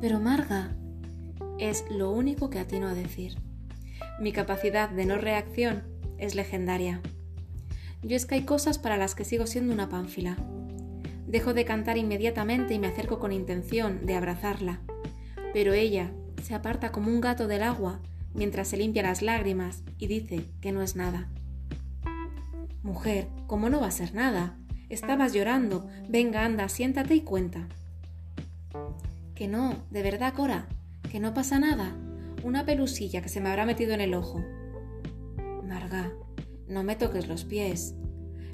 Pero Marga, es lo único que atino a decir. Mi capacidad de no reacción es legendaria. Yo es que hay cosas para las que sigo siendo una pánfila. Dejo de cantar inmediatamente y me acerco con intención de abrazarla, pero ella se aparta como un gato del agua mientras se limpia las lágrimas y dice que no es nada. Mujer, ¿cómo no va a ser nada? Estabas llorando. Venga, anda, siéntate y cuenta. Que no, de verdad, Cora, que no pasa nada. Una pelusilla que se me habrá metido en el ojo. Marga, no me toques los pies.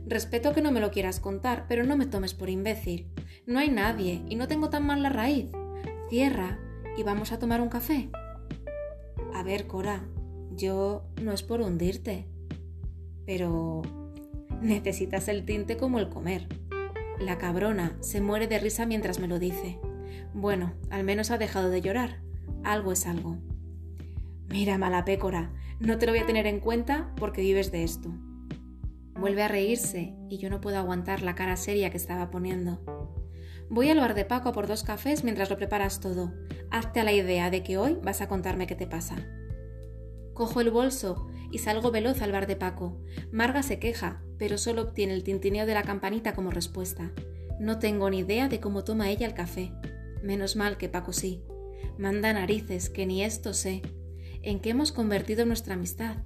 Respeto que no me lo quieras contar, pero no me tomes por imbécil. No hay nadie y no tengo tan mal la raíz. Cierra y vamos a tomar un café. A ver, Cora, yo no es por hundirte, pero necesitas el tinte como el comer. La cabrona se muere de risa mientras me lo dice. Bueno, al menos ha dejado de llorar. Algo es algo. Mira, mala pécora, no te lo voy a tener en cuenta porque vives de esto. Vuelve a reírse y yo no puedo aguantar la cara seria que estaba poniendo. Voy al bar de Paco por dos cafés mientras lo preparas todo. Hazte a la idea de que hoy vas a contarme qué te pasa. Cojo el bolso y salgo veloz al bar de Paco. Marga se queja, pero solo obtiene el tintineo de la campanita como respuesta. No tengo ni idea de cómo toma ella el café. Menos mal que Paco sí. Manda narices, que ni esto sé. ¿En qué hemos convertido nuestra amistad?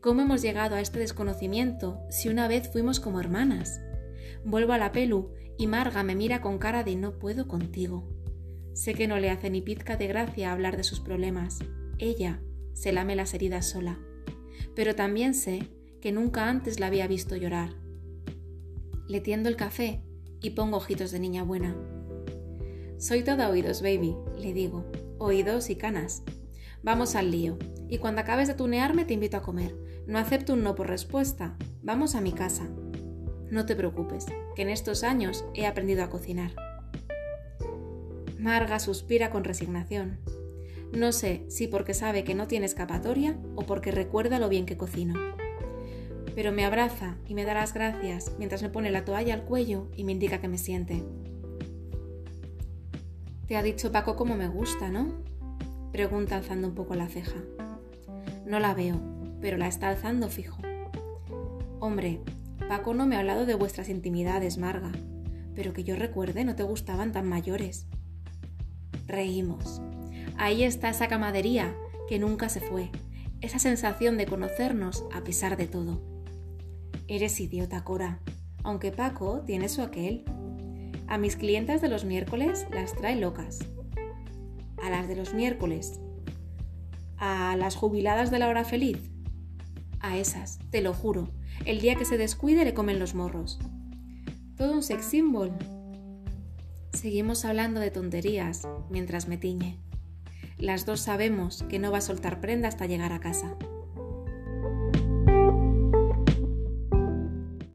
¿Cómo hemos llegado a este desconocimiento si una vez fuimos como hermanas? Vuelvo a la pelu y Marga me mira con cara de no puedo contigo. Sé que no le hace ni pizca de gracia hablar de sus problemas. Ella se lame las heridas sola. Pero también sé que nunca antes la había visto llorar. Le tiendo el café y pongo ojitos de niña buena. Soy toda oídos, baby, le digo. Oídos y canas. Vamos al lío. Y cuando acabes de tunearme te invito a comer. No acepto un no por respuesta. Vamos a mi casa. No te preocupes, que en estos años he aprendido a cocinar. Marga suspira con resignación. No sé si porque sabe que no tiene escapatoria o porque recuerda lo bien que cocino. Pero me abraza y me da las gracias mientras me pone la toalla al cuello y me indica que me siente. Te ha dicho Paco cómo me gusta, ¿no? Pregunta alzando un poco la ceja. No la veo, pero la está alzando fijo. Hombre, Paco no me ha hablado de vuestras intimidades, Marga, pero que yo recuerde no te gustaban tan mayores. Reímos. Ahí está esa camadería que nunca se fue, esa sensación de conocernos a pesar de todo. Eres idiota, Cora, aunque Paco tiene su aquel. A mis clientas de los miércoles las trae locas. A las de los miércoles. A las jubiladas de la hora feliz. A esas, te lo juro, el día que se descuide le comen los morros. Todo un sex symbol. Seguimos hablando de tonterías mientras me tiñe. Las dos sabemos que no va a soltar prenda hasta llegar a casa.